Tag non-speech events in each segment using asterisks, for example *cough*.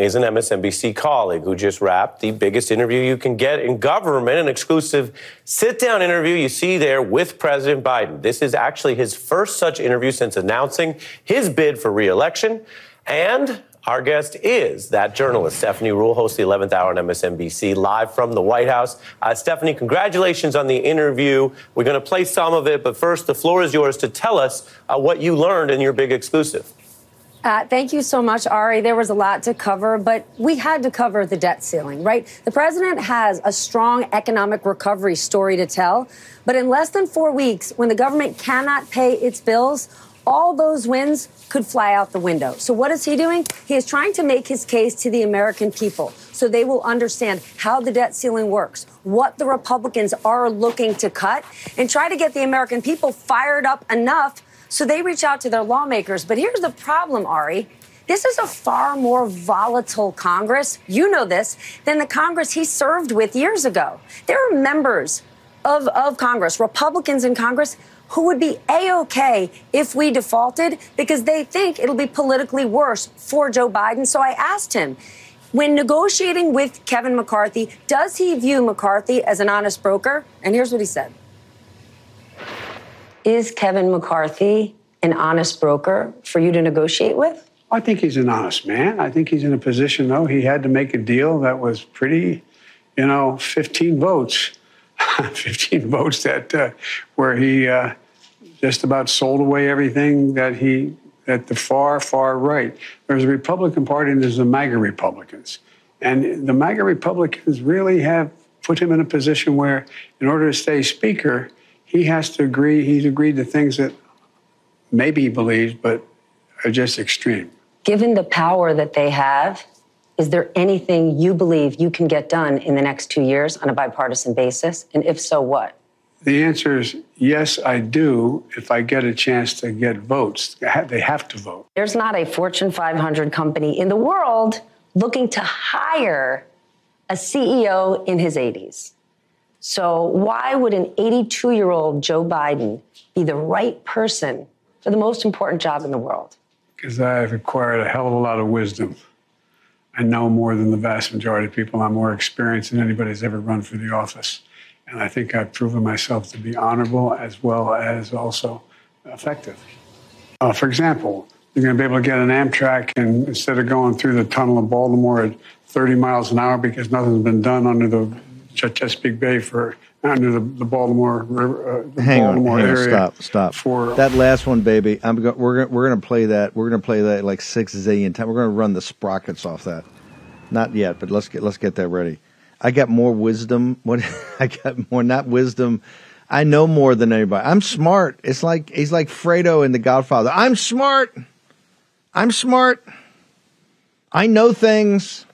is an MSNBC colleague who just wrapped the biggest interview you can get in government, an exclusive sit down interview you see there with President Biden. This is actually his first such interview since announcing his bid for reelection. And our guest is that journalist, Stephanie Ruhle, hosts the 11th hour on MSNBC, live from the White House. Uh, Stephanie, congratulations on the interview. We're going to play some of it, but first, the floor is yours to tell us uh, what you learned in your big exclusive. Uh, thank you so much, Ari. There was a lot to cover, but we had to cover the debt ceiling, right? The president has a strong economic recovery story to tell, but in less than four weeks, when the government cannot pay its bills, all those wins could fly out the window. So, what is he doing? He is trying to make his case to the American people so they will understand how the debt ceiling works, what the Republicans are looking to cut, and try to get the American people fired up enough so they reach out to their lawmakers. But here's the problem, Ari. This is a far more volatile Congress, you know this, than the Congress he served with years ago. There are members of, of Congress, Republicans in Congress, who would be A OK if we defaulted because they think it'll be politically worse for Joe Biden. So I asked him, when negotiating with Kevin McCarthy, does he view McCarthy as an honest broker? And here's what he said Is Kevin McCarthy an honest broker for you to negotiate with? I think he's an honest man. I think he's in a position, though, he had to make a deal that was pretty, you know, 15 votes. *laughs* 15 votes that uh, where he uh, just about sold away everything that he at the far far right. There's a Republican Party and there's the MAGA Republicans, and the MAGA Republicans really have put him in a position where, in order to stay Speaker, he has to agree. He's agreed to things that maybe he believes, but are just extreme. Given the power that they have, is there anything you believe you can get done in the next two years on a bipartisan basis? And if so, what? The answer is yes, I do, if I get a chance to get votes. They have to vote. There's not a Fortune 500 company in the world looking to hire a CEO in his 80s. So, why would an 82 year old Joe Biden be the right person for the most important job in the world? Because I've acquired a hell of a lot of wisdom. I know more than the vast majority of people. I'm more experienced than anybody's ever run for the office. And I think I've proven myself to be honorable as well as also effective. Uh, for example, you're going to be able to get an Amtrak, and instead of going through the tunnel of Baltimore at 30 miles an hour because nothing's been done under the Chesapeake Bay for under the, the Baltimore River, uh, the hang Baltimore on, hang area. on, stop, stop. For that last one, baby. I'm go- we're gonna, we're going to play that. We're going to play that like six zillion times. We're going to run the sprockets off that. Not yet, but let's get let's get that ready. I got more wisdom. *laughs* What I got more, not wisdom. I know more than anybody. I'm smart. It's like he's like Fredo in The Godfather. I'm smart. I'm smart. I know things.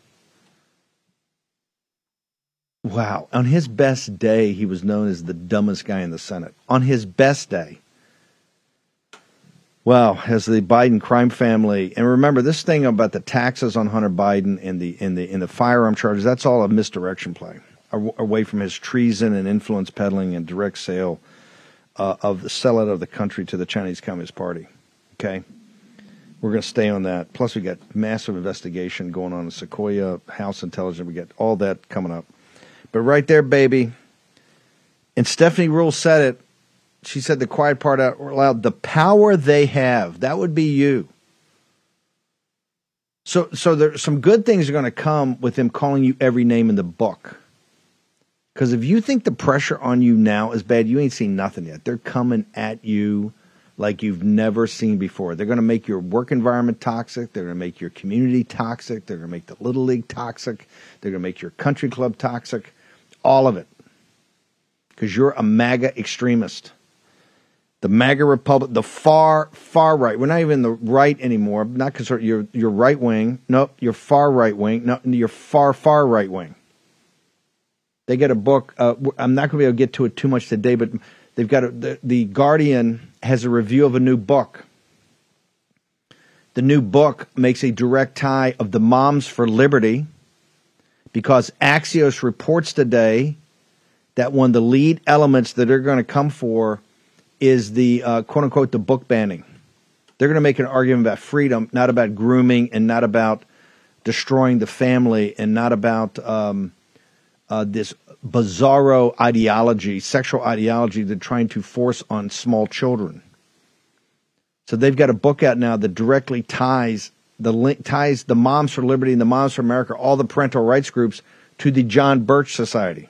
Wow. On his best day, he was known as the dumbest guy in the Senate. On his best day. Well, as the Biden crime family, and remember this thing about the taxes on Hunter Biden and the in the in the firearm charges, that's all a misdirection play away from his treason and influence peddling and direct sale uh, of the sell out of the country to the Chinese Communist Party. Okay, we're going to stay on that. Plus, we got massive investigation going on in Sequoia House Intelligence. We got all that coming up. But right there, baby, and Stephanie Ruhle said it she said the quiet part out loud the power they have that would be you so so there's some good things are going to come with them calling you every name in the book Because if you think the pressure on you now is bad, you ain't seen nothing yet. They're coming at you like you've never seen before. They're going to make your work environment toxic. They're going to make your community toxic. They're going to make the little league toxic. They're going to make your country club toxic. All of it. Because you're a MAGA extremist. The MAGA Republic, the far, far right. We're not even the right anymore. Not because you're, you're right wing. Nope, you're far right wing. No, you're far, far right wing. They get a book. Uh, I'm not going to be able to get to it too much today, but they've got a, the, the Guardian has a review of a new book. The new book makes a direct tie of the Moms for Liberty because Axios reports today that one of the lead elements that they're going to come for is the uh, quote unquote the book banning. They're going to make an argument about freedom, not about grooming, and not about destroying the family, and not about um, uh, this bizarro ideology, sexual ideology they're trying to force on small children. So they've got a book out now that directly ties the link ties the Moms for Liberty and the Moms for America, all the parental rights groups, to the John Birch Society,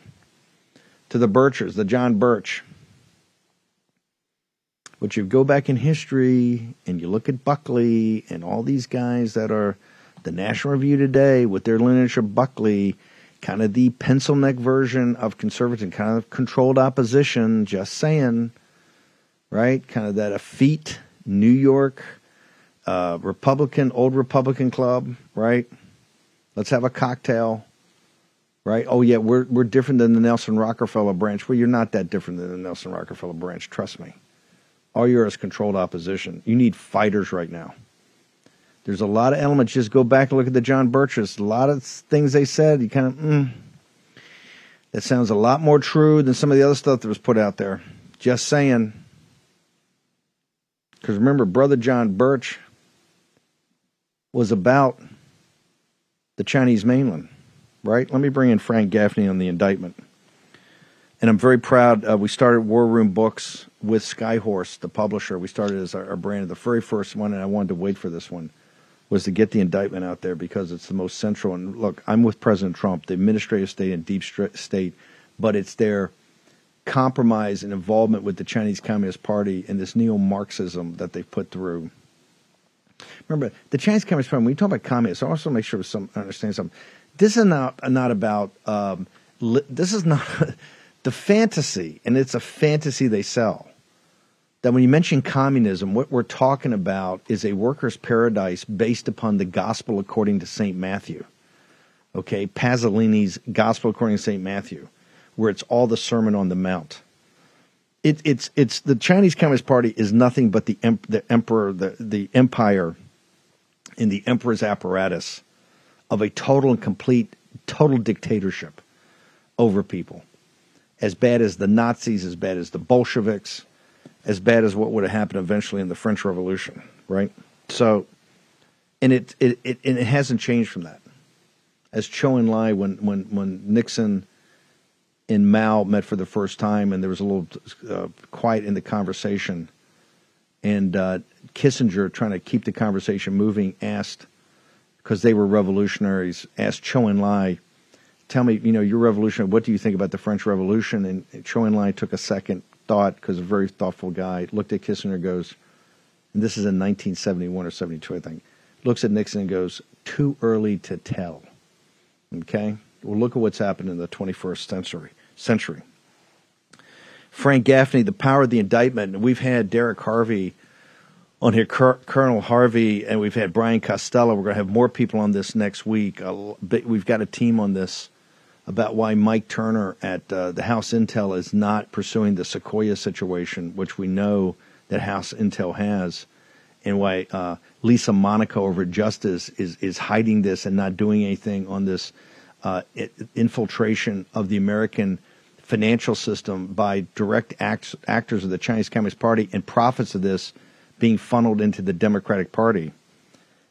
to the Birchers, the John Birch. But you go back in history and you look at Buckley and all these guys that are the National Review today with their lineage of Buckley kind of the pencil neck version of conservative, kind of controlled opposition, just saying, right? Kind of that effete New York uh, Republican, old Republican club, right? Let's have a cocktail, right? Oh yeah, we're we're different than the Nelson Rockefeller branch. Well, you're not that different than the Nelson Rockefeller branch. Trust me. All you're is controlled opposition. You need fighters right now. There's a lot of elements. Just go back and look at the John Birches. A lot of things they said, you kind of, mm, that sounds a lot more true than some of the other stuff that was put out there. Just saying. Because remember, Brother John Birch was about the Chinese mainland, right? Let me bring in Frank Gaffney on the indictment. And I'm very proud. Uh, we started War Room Books with Skyhorse, the publisher. We started as our, our brand, the very first one, and I wanted to wait for this one was to get the indictment out there because it's the most central. And look, I'm with President Trump, the administrative state and deep state, but it's their compromise and involvement with the Chinese Communist Party and this neo Marxism that they've put through. Remember, the Chinese Communist Party, when we talk about communists, I also make sure some understand something. This is not, not about, um, li- this is not *laughs* the fantasy, and it's a fantasy they sell that when you mention communism, what we're talking about is a worker's paradise based upon the gospel according to St. Matthew. Okay, Pasolini's Gospel according to St. Matthew, where it's all the Sermon on the Mount. It, it's it's the Chinese Communist Party is nothing but the the emperor the the empire in the emperor's apparatus of a total and complete total dictatorship over people, as bad as the Nazis, as bad as the Bolsheviks, as bad as what would have happened eventually in the French Revolution, right? So, and it it it, and it hasn't changed from that. As Chou En-lai, when when when Nixon and Mao met for the first time, and there was a little uh, quiet in the conversation, and uh, Kissinger, trying to keep the conversation moving, asked because they were revolutionaries, asked Chou En-lai, "Tell me, you know, you're revolutionary. What do you think about the French Revolution?" And Chou En-lai took a second, thought, because a very thoughtful guy, looked at Kissinger goes, and this is in 1971 or 72, I think, looks at Nixon and goes, too early to tell. Okay? Well, look at what's happened in the 21st century. Century. Frank Gaffney, The Power of the Indictment. We've had Derek Harvey on here, Cur- Colonel Harvey, and we've had Brian Costello. We're going to have more people on this next week. We've got a team on this about why Mike Turner at uh, the House Intel is not pursuing the Sequoia situation, which we know that House Intel has, and why uh, Lisa Monaco over Justice is is hiding this and not doing anything on this uh, infiltration of the American financial system by direct acts, actors of the Chinese Communist Party and profits of this being funneled into the Democratic Party.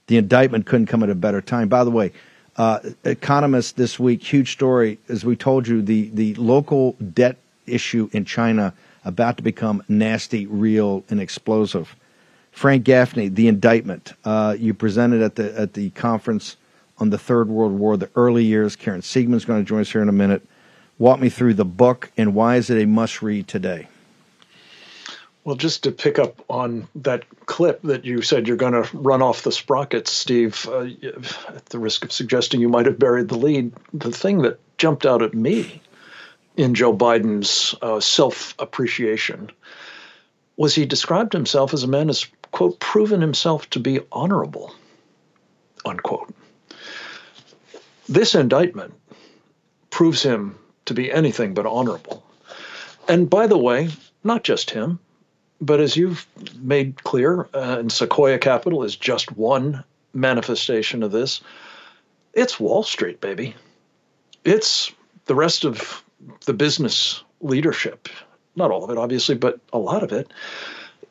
The indictment couldn't come at a better time. By the way, uh, Economist this week, huge story, as we told you, the, the local debt issue in China about to become nasty, real, and explosive. Frank Gaffney, the indictment. Uh, you presented at the at the conference on the Third World War, the early years. Karen Siegemund's going to join us here in a minute. Walk me through the book and why is it a must read today? Well, just to pick up on that clip that you said you're going to run off the sprockets, Steve, uh, at the risk of suggesting you might have buried the lead, the thing that jumped out at me in Joe Biden's uh, self appreciation was he described himself as a man who's, quote, proven himself to be honorable, unquote. This indictment proves him to be anything but honorable. And by the way, not just him, but as you've made clear, uh, and Sequoia Capital is just one manifestation of this, it's Wall Street, baby. It's the rest of the business leadership. Not all of it, obviously, but a lot of it.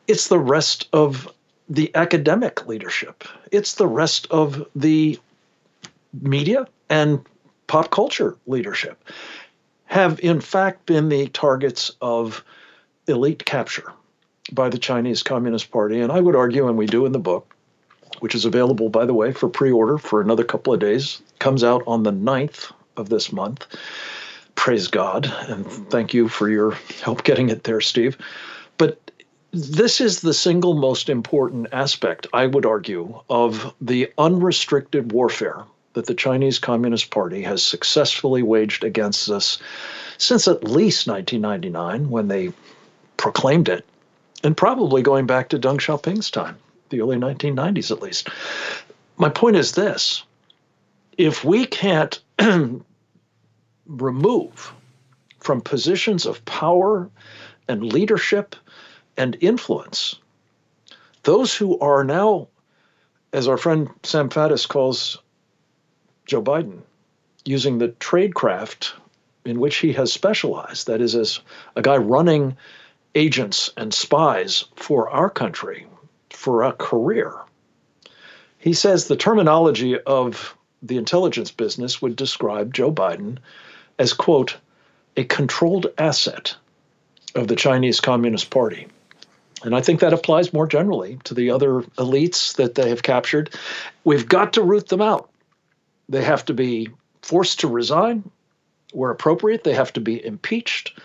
It's the rest of the academic leadership. It's the rest of the media and pop culture leadership have, in fact, been the targets of elite capture by the Chinese Communist Party. And I would argue, and we do in the book, which is available, by the way, for pre order for another couple of days, comes out on the 9th of this month. Praise God. And thank you for your help getting it there, Steve. But this is the single most important aspect, I would argue, of the unrestricted warfare that the Chinese Communist Party has successfully waged against us since at least 1999 when they proclaimed it and probably going back to Deng Xiaoping's time, the early 1990s at least. My point is this if we can't *clears throat* remove from positions of power and leadership and influence those who are now, as our friend Sam Faddis calls Joe Biden, using the tradecraft in which he has specialized, that is, as a guy running agents and spies for our country for a career. He says the terminology of the intelligence business would describe Joe Biden as, quote, a controlled asset of the Chinese Communist Party. And I think that applies more generally to the other elites that they have captured. We've got to root them out. They have to be forced to resign where appropriate, they have to be impeached,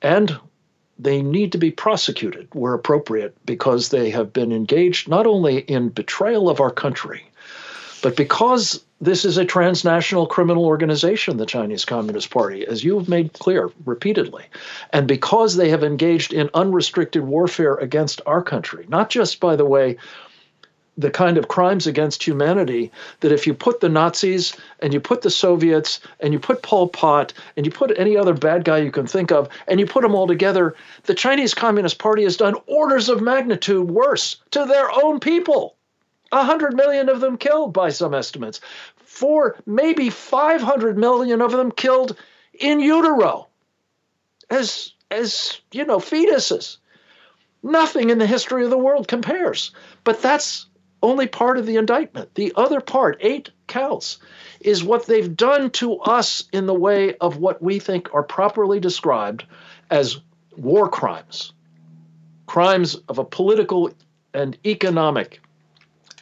and they need to be prosecuted where appropriate because they have been engaged not only in betrayal of our country, but because this is a transnational criminal organization, the Chinese Communist Party, as you have made clear repeatedly, and because they have engaged in unrestricted warfare against our country, not just, by the way, the kind of crimes against humanity that if you put the Nazis and you put the Soviets and you put Pol Pot and you put any other bad guy you can think of and you put them all together, the Chinese Communist Party has done orders of magnitude worse to their own people. A hundred million of them killed by some estimates. Four, maybe 500 million of them killed in utero as, as you know, fetuses. Nothing in the history of the world compares. But that's only part of the indictment. The other part, eight counts, is what they've done to us in the way of what we think are properly described as war crimes, crimes of a political and economic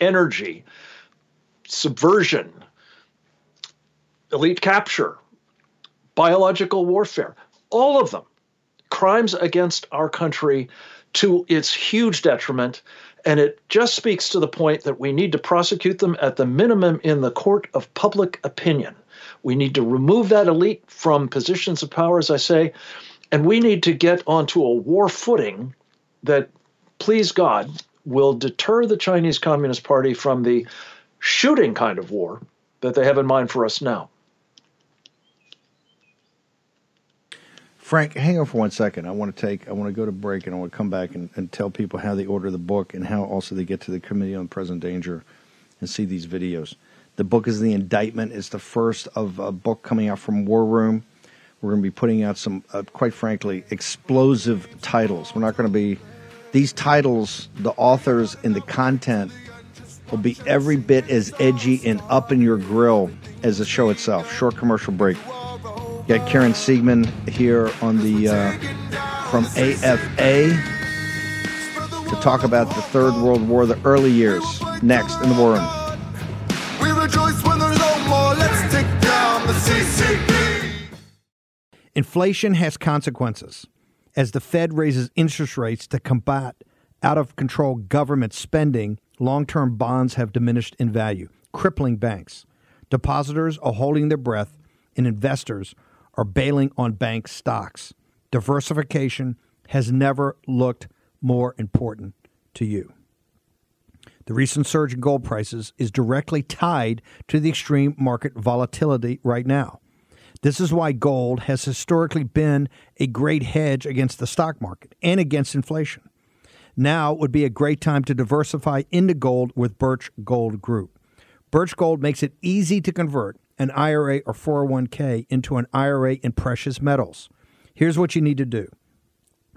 energy, subversion, elite capture, biological warfare, all of them crimes against our country to its huge detriment and it just speaks to the point that we need to prosecute them at the minimum in the court of public opinion. We need to remove that elite from positions of power, as I say, and we need to get onto a war footing that, please God, will deter the Chinese Communist Party from the shooting kind of war that they have in mind for us now. Frank, hang on for one second. I want to take, I want to go to break, and I want to come back and, and tell people how they order the book and how also they get to the Committee on Present Danger and see these videos. The book is the indictment. It's the first of a book coming out from War Room. We're going to be putting out some, uh, quite frankly, explosive titles. We're not going to be these titles. The authors and the content will be every bit as edgy and up in your grill as the show itself. Short commercial break. Got Karen Siegemund here on the uh, from AFA to talk about the Third World War, the early years. Next in the war room. We rejoice when there's no more. Let's take down the CCP. Inflation has consequences. As the Fed raises interest rates to combat out of control government spending, long term bonds have diminished in value, crippling banks. Depositors are holding their breath, and investors are bailing on bank stocks. Diversification has never looked more important to you. The recent surge in gold prices is directly tied to the extreme market volatility right now. This is why gold has historically been a great hedge against the stock market and against inflation. Now would be a great time to diversify into gold with Birch Gold Group. Birch Gold makes it easy to convert an IRA or 401k into an IRA in precious metals. Here's what you need to do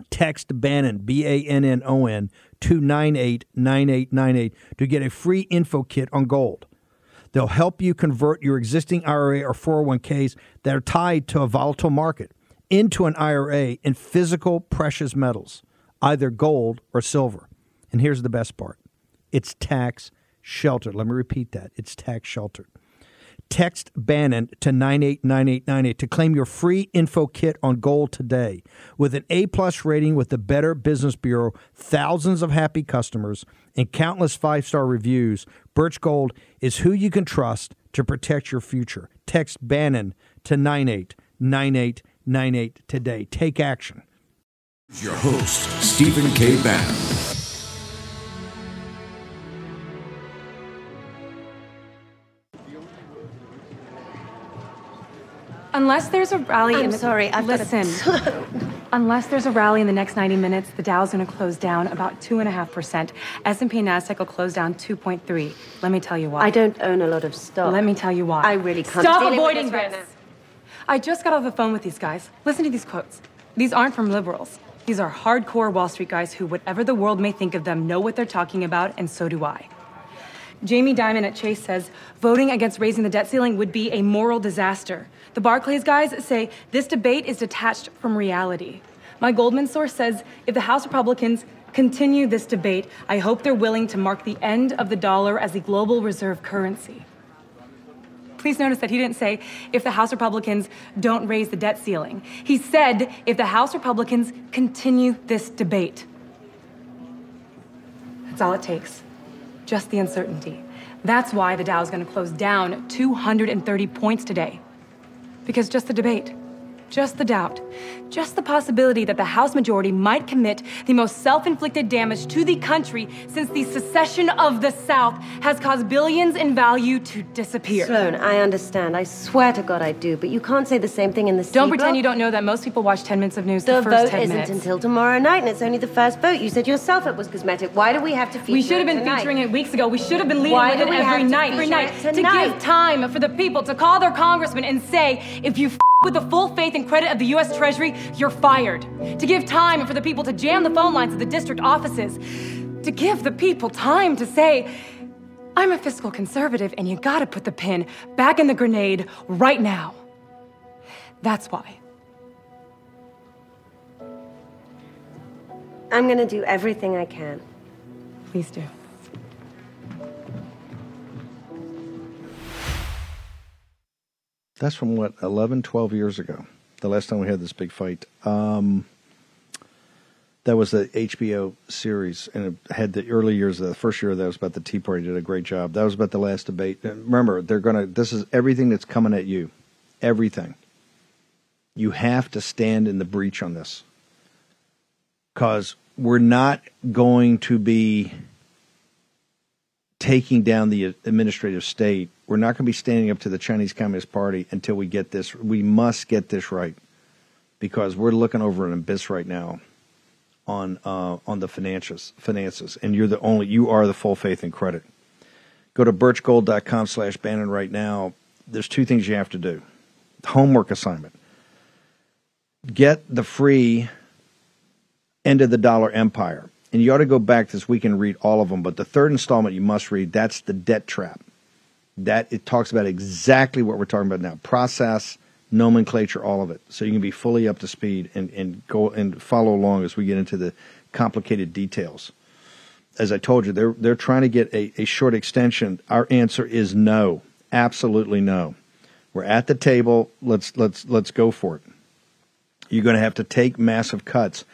text Bannon, B A N N O N, to 989898 to get a free info kit on gold. They'll help you convert your existing IRA or 401ks that are tied to a volatile market into an IRA in physical precious metals, either gold or silver. And here's the best part it's tax sheltered. Let me repeat that it's tax sheltered. Text Bannon to 989898 to claim your free info kit on gold today. With an A plus rating with the Better Business Bureau, thousands of happy customers, and countless five star reviews, Birch Gold is who you can trust to protect your future. Text Bannon to 989898 today. Take action. Your host, Stephen K. Bannon. Unless there's a rally I'm in the sorry, I've listen. *laughs* *laughs* unless there's a rally in the next 90 minutes, the Dow's going to close down about two and a half percent. S&P and Nasdaq will close down 2.3. Let me tell you why. I don't own a lot of stock. Let me tell you why. I really can't Stop avoiding this right. I just got off the phone with these guys. Listen to these quotes. These aren't from liberals. These are hardcore Wall Street guys who, whatever the world may think of them, know what they're talking about, and so do I. Jamie Dimon at Chase says voting against raising the debt ceiling would be a moral disaster. The Barclays guys say this debate is detached from reality. My Goldman source says if the House Republicans continue this debate, I hope they're willing to mark the end of the dollar as the global reserve currency. Please notice that he didn't say if the House Republicans don't raise the debt ceiling. He said if the House Republicans continue this debate. That's all it takes. Just the uncertainty. That's why the Dow is going to close down 230 points today. Because just the debate, just the doubt, just the possibility that the House majority might commit the most self inflicted damage to the country since the secession of the South has caused billions in value to disappear. Sloan, I understand. I swear to God I do, but you can't say the same thing in the Don't pretend you don't know that most people watch 10 minutes of news The the, first vote 10 isn't minutes. until tomorrow night, and it's only the first vote. You said yourself it was cosmetic. Why do we have to feature We should have been tonight? featuring it weeks ago. We should have been leading Why with it every night, every night, to give time for the people to call their congressman and say, if you f- with the full faith and credit of the U.S. Treasury, you're fired. To give time for the people to jam the phone lines of the district offices. To give the people time to say, I'm a fiscal conservative, and you gotta put the pin back in the grenade right now. That's why. I'm to do everything I can. Please do. That's from what, 11, 12 years ago, the last time we had this big fight. Um, that was the HBO series, and it had the early years. The first year of that was about the Tea Party did a great job. That was about the last debate. Remember, they're gonna. This is everything that's coming at you. Everything. You have to stand in the breach on this, because we're not going to be taking down the administrative state. We're not going to be standing up to the Chinese Communist Party until we get this. We must get this right because we're looking over an abyss right now on uh, on the finances finances, and you're the only you are the full faith and credit. Go to birchgold.com slash Bannon right now. There's two things you have to do. Homework assignment. Get the free End of the Dollar Empire. And you ought to go back this week and read all of them. But the third installment you must read, that's the debt trap. That it talks about exactly what we're talking about now. Process, nomenclature, all of it. So you can be fully up to speed and, and go and follow along as we get into the complicated details. As I told you, they're they're trying to get a, a short extension. Our answer is no. Absolutely no. We're at the table. Let's let's let's go for it. You're going to have to take massive cuts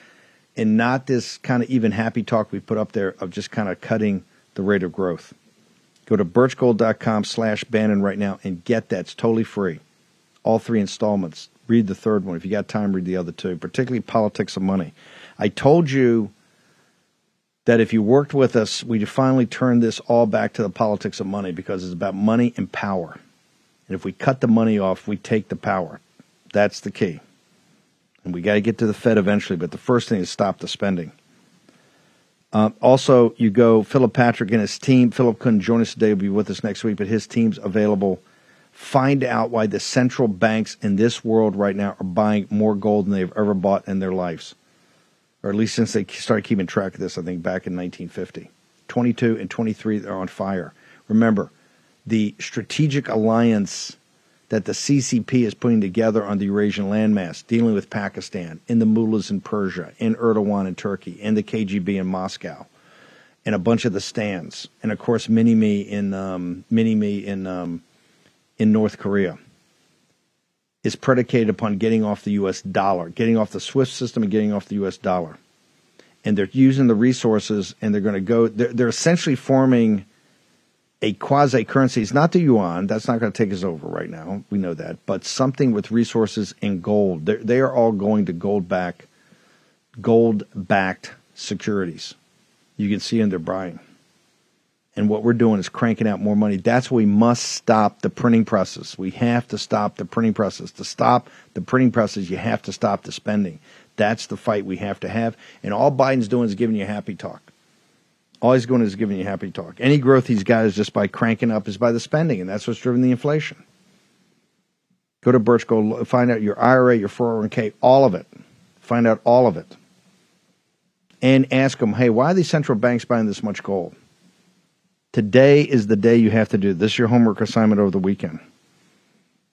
and not this kind of even happy talk we put up there of just kind of cutting the rate of growth. Go to birchgold.com slash Bannon right now and get that. It's totally free. All three installments. Read the third one. If you got time, read the other two, particularly Politics of Money. I told you that if you worked with us, we finally turned this all back to the politics of money because it's about money and power. And if we cut the money off, we take the power. That's the key. And we got to get to the Fed eventually, but the first thing is stop the spending. Uh, also, you go, Philip Patrick and his team. Philip couldn't join us today, will be with us next week, but his team's available. Find out why the central banks in this world right now are buying more gold than they've ever bought in their lives or at least since they started keeping track of this, I think back in 1950. 22 and 23 are on fire. Remember, the strategic alliance that the CCP is putting together on the Eurasian landmass, dealing with Pakistan, in the mullahs in Persia, in Erdogan in Turkey, in the KGB in Moscow, and a bunch of the stands, and of course, Mini Me in um, Mini Me in um, in North Korea is predicated upon getting off the U.S. dollar, getting off the SWIFT system, and getting off the U.S. dollar. And they're using the resources, and they're going to go. They're, they're essentially forming a quasi currency. It's not the yuan. That's not going to take us over right now. We know that. But something with resources and gold. They're, they are all going to gold back, gold backed securities. You can see in their buying and what we're doing is cranking out more money. That's why we must stop the printing presses. We have to stop the printing presses. To stop the printing presses, you have to stop the spending. That's the fight we have to have. And all Biden's doing is giving you happy talk. All he's doing is giving you happy talk. Any growth he's got is just by cranking up, is by the spending, and that's what's driven the inflation. Go to Birch Gold, find out your IRA, your 401k, all of it. Find out all of it. And ask them, hey, why are these central banks buying this much gold? Today is the day you have to do this. Is your homework assignment over the weekend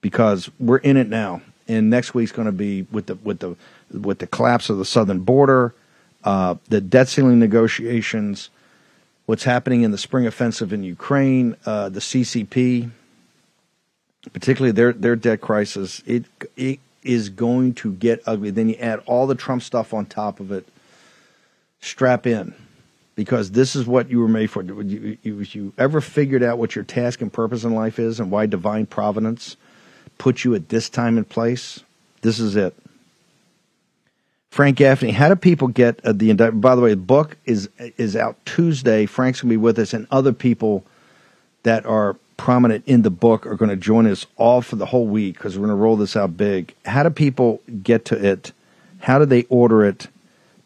because we're in it now. And next week's going to be with the with the with the collapse of the southern border, uh, the debt ceiling negotiations, what's happening in the spring offensive in Ukraine, uh, the CCP, particularly their their debt crisis. It it is going to get ugly. Then you add all the Trump stuff on top of it. Strap in because this is what you were made for. You, you, you ever figured out what your task and purpose in life is and why divine providence put you at this time and place? This is it. Frank Gaffney, how do people get uh, the indictment? By the way, the book is is out Tuesday. Frank's going to be with us, and other people that are prominent in the book are going to join us all for the whole week because we're going to roll this out big. How do people get to it? How do they order it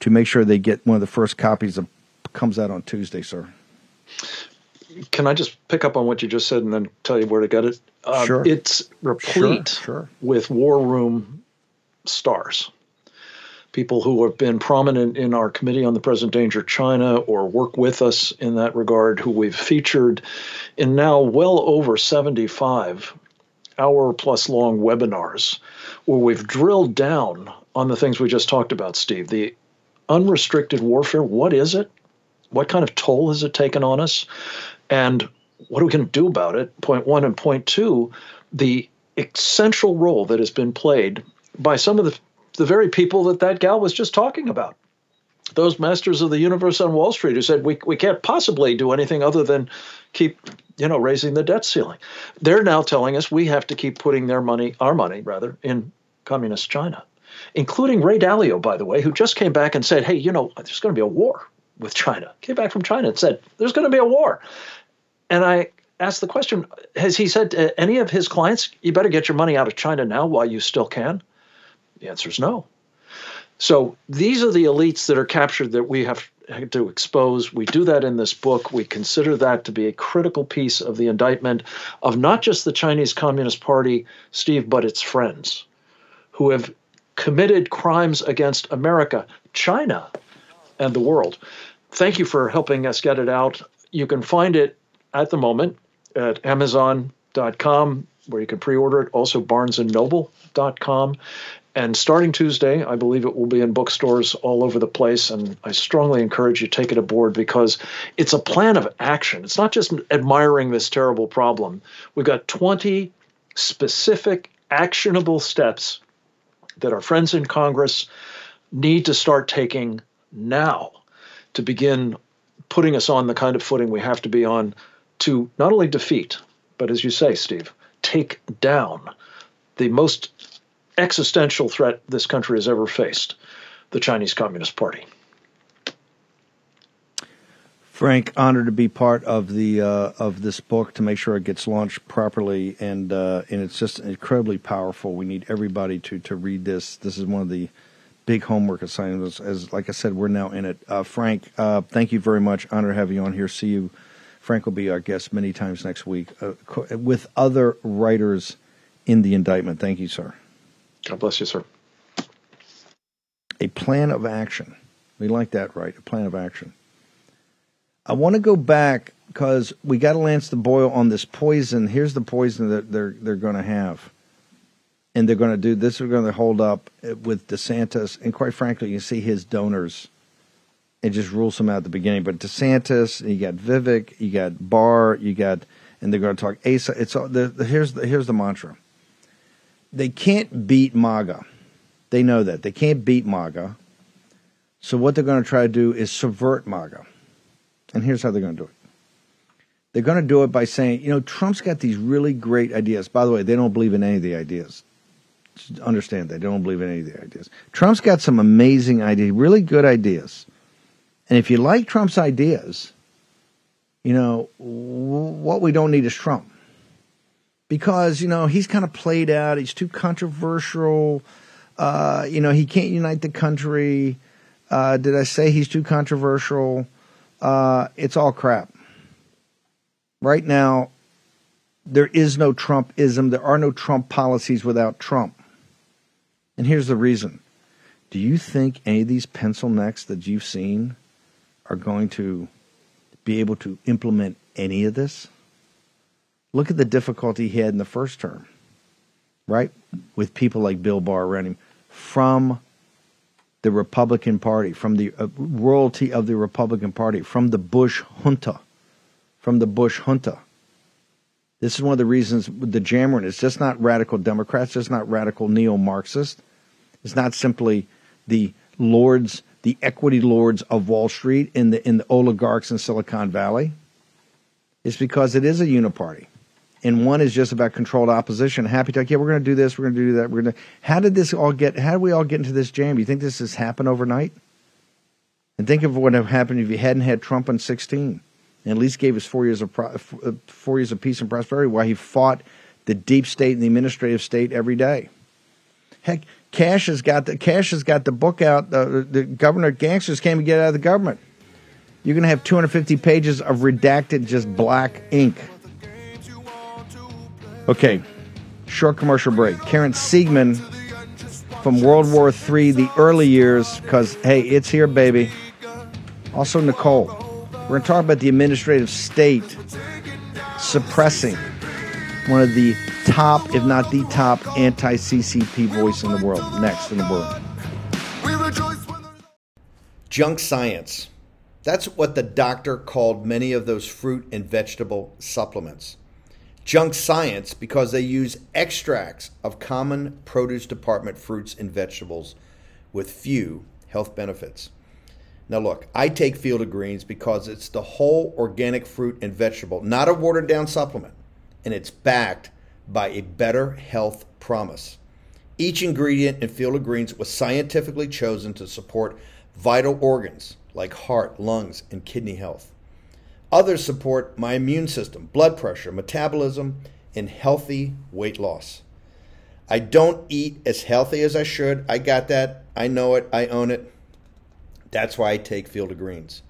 to make sure they get one of the first copies that comes out on Tuesday, sir. Can I just pick up on what you just said and then tell you where to get it? Uh, sure. It's replete sure, sure. with war room stars. People who have been prominent in our Committee on the Present Danger China or work with us in that regard, who we've featured in now well over 75 hour plus long webinars where we've drilled down on the things we just talked about, Steve. The unrestricted warfare, what is it? What kind of toll has it taken on us? And what are we going to do about it? Point one and point two, the essential role that has been played by some of the, the very people that that gal was just talking about. Those masters of the universe on Wall Street who said we, we can't possibly do anything other than keep you know raising the debt ceiling. They're now telling us we have to keep putting their money, our money rather, in communist China, including Ray Dalio, by the way, who just came back and said, hey, you know, there's going to be a war with China. Came back from China and said, "There's going to be a war." And I asked the question: Has he said to any of his clients, "You better get your money out of China now while you still can"? The answer is no. So these are the elites that are captured that we have to expose. We do that in this book. We consider that to be a critical piece of the indictment of not just the Chinese Communist Party, Steve, but its friends who have committed crimes against America, China, and the world. Thank you for helping us get it out. You can find it at the moment at Amazon.com, where you can pre-order it. Also, BarnesandNoble.com. And starting Tuesday, I believe it will be in bookstores all over the place. And I strongly encourage you to take it aboard because it's a plan of action. It's not just admiring this terrible problem. We've got 20 specific, actionable steps that our friends in Congress need to start taking now to begin putting us on the kind of footing we have to be on to not only defeat, but as you say, Steve, take down the most existential threat this country has ever faced the Chinese Communist Party. Frank, honored to be part of the uh, of this book to make sure it gets launched properly, and uh, and it's just incredibly powerful. We need everybody to to read this. This is one of the big homework assignments. As like I said, we're now in it. Uh, Frank, uh, thank you very much. Honor to have you on here. See you. Frank will be our guest many times next week uh, with other writers in the indictment. Thank you, sir. God bless you, sir. A plan of action. We like that, right? A plan of action. I want to go back because we got to lance the boil on this poison. Here's the poison that they're they're going to have, and they're going to do this. They're going to hold up with DeSantis, and quite frankly, you see his donors. It just rules them out at the beginning. But DeSantis, you got Vivek, you got Barr, you got, and they're going to talk Asa. It's all, the, the, here's the here's the mantra. They can't beat MAGA. They know that they can't beat MAGA. So what they're going to try to do is subvert MAGA and here's how they're going to do it. They're going to do it by saying, you know, Trump's got these really great ideas. By the way, they don't believe in any of the ideas. Just understand that. They don't believe in any of the ideas. Trump's got some amazing ideas, really good ideas. And if you like Trump's ideas, you know, what we don't need is Trump. Because, you know, he's kind of played out. He's too controversial. Uh, you know, he can't unite the country. Uh, did I say he's too controversial? uh, it's all crap. Right now, there is no Trumpism. There are no Trump policies without Trump. And here's the reason. Do you think any of these pencil necks that you've seen are going to be able to implement any of this? Look at the difficulty he had in the first term, right? With people like Bill Barr around him from the Republican Party, from the uh, royalty of the Republican Party, from the Bush junta, from the Bush junta. This is one of the reasons the Jammer is just not radical Democrats, just not radical neo Marxist. It's not simply the lords, the equity lords of Wall Street in the in the oligarchs in Silicon Valley. It's because it is a uniparty and one is just about controlled opposition. Happy talk, yeah, we're going to do this, we're going to do that. We're going to. How did this all get? How did we all get into this jam? Do You think this has happened overnight? And think of what would have happened if you hadn't had Trump in 16, and at least gave us four years of uh, four years of peace and prosperity, while he fought the deep state and the administrative state every day. Heck, Kash has got the Kash has got the book out. Uh, the governor gangsters came to get out of the government. You're going to have 250 pages of redacted, just black ink Okay, short commercial break. Karen Siegemund from World War III, the early years, because, hey, it's here, baby. Also, Nicole. We're going to talk about the administrative state suppressing one of the top, if not the top, anti CCP voice in the world. Next in the world. Junk science. That's what the doctor called many of those fruit and vegetable supplements junk science because they use extracts of common produce department fruits and vegetables with few health benefits. Now, look, I take Field of Greens because it's the whole organic fruit and vegetable, not a watered down supplement, and it's backed by a better health promise. Each ingredient in Field of Greens was scientifically chosen to support vital organs like heart, lungs, and kidney health. Others support my immune system, blood pressure, metabolism, and healthy weight loss. I don't eat as healthy as I should. I got that. I know it. I own it. That's why I take Field of Greens.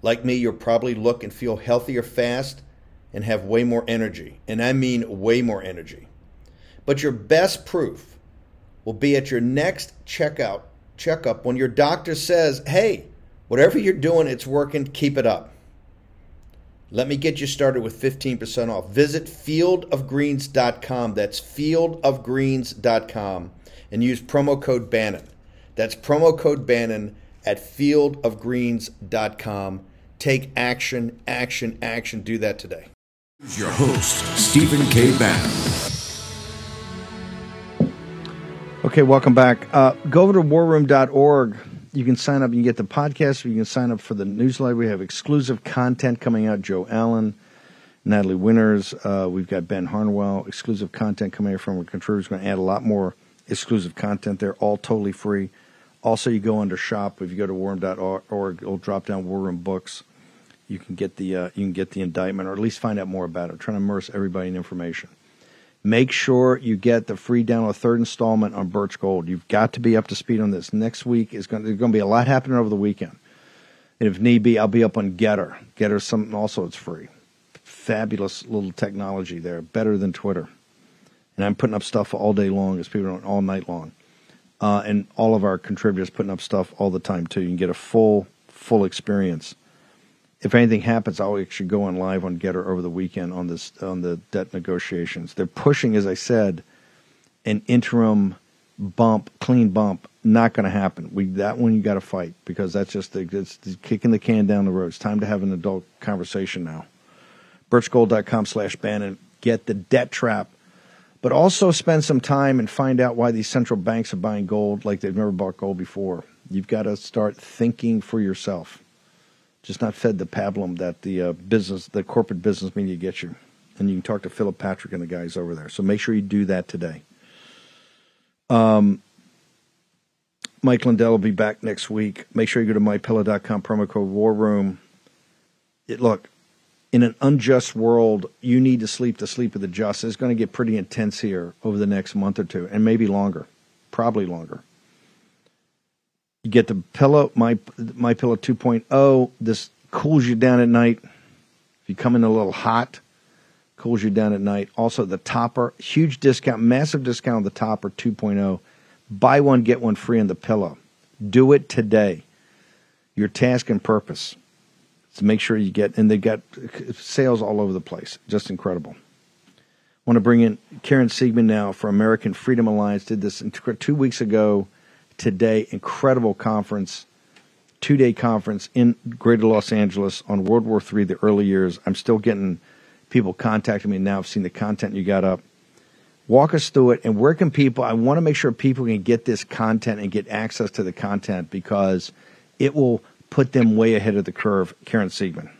Like me, you'll probably look and feel healthier fast and have way more energy. And I mean way more energy. But your best proof will be at your next checkout checkup when your doctor says, "Hey, whatever you're doing, it's working. Keep it up." Let me get you started with 15% off. Visit fieldofgreens.com. That's fieldofgreens.com and use promo code Bannon. That's promo code Bannon at fieldofgreens.com. Take action, action, action. Do that today. Your host, Stephen K. Bannon. Okay, welcome back. Uh, go over to warroom.org. You can sign up. You get the podcast. Or you can sign up for the newsletter. We have exclusive content coming out. Joe Allen, Natalie Winters. Uh, we've got Ben Harnwell. Exclusive content coming out from our contributors. Going to add a lot more exclusive content there, all totally free. Also, you go under shop. If you go to warroom.org, it'll drop down War Room Books. You can get the uh, you can get the indictment, or at least find out more about it. I'm trying to immerse everybody in information. Make sure you get the free download third installment on Birch Gold. You've got to be up to speed on this. Next week is going to, there's going to be a lot happening over the weekend. And if need be, I'll be up on Gettr. Gettr's something also it's free. Fabulous little technology there, better than Twitter. And I'm putting up stuff all day long as people don't all night long. Uh, and all of our contributors putting up stuff all the time too. You can get a full full experience if anything happens, I'll actually go on live on Gettr over the weekend on this on the debt negotiations. They're pushing, as I said, an interim bump, clean bump. Not going to happen. We that one you got to fight because that's just the, it's kicking the can down the road. It's time to have an adult conversation now. Birchgold.com slash Bannon. Get the debt trap, but also spend some time and find out why these central banks are buying gold like they've never bought gold before. You've got to start thinking for yourself just not fed the pablum that the uh, business, the corporate business media gets you. And you can talk to Philip Patrick and the guys over there. So make sure you do that today. Um, Mike Lindell will be back next week. Make sure you go to mypillow.com, promo code War Room. It, look, in an unjust world, you need to sleep the sleep of the just. It's going to get pretty intense here over the next month or two, and maybe longer, probably longer. You get the pillow, my my pillow 2.0. This cools you down at night. If you come in a little hot, cools you down at night. Also, the topper, huge discount, massive discount on the topper 2.0. Buy one get one free on the pillow. Do it today. Your task and purpose is to make sure you get, and they got sales all over the place. Just incredible. want to bring in Karen Siegemund now for American Freedom Alliance. Did this two weeks ago today. Incredible conference, two day conference in Greater Los Angeles on World War III, the early years. I'm still getting people contacting me now. I've seen the content you got up. Walk us through it, and where can people? I want to make sure people can get this content and get access to the content because it will put them way ahead of the curve. Karen Siegemund.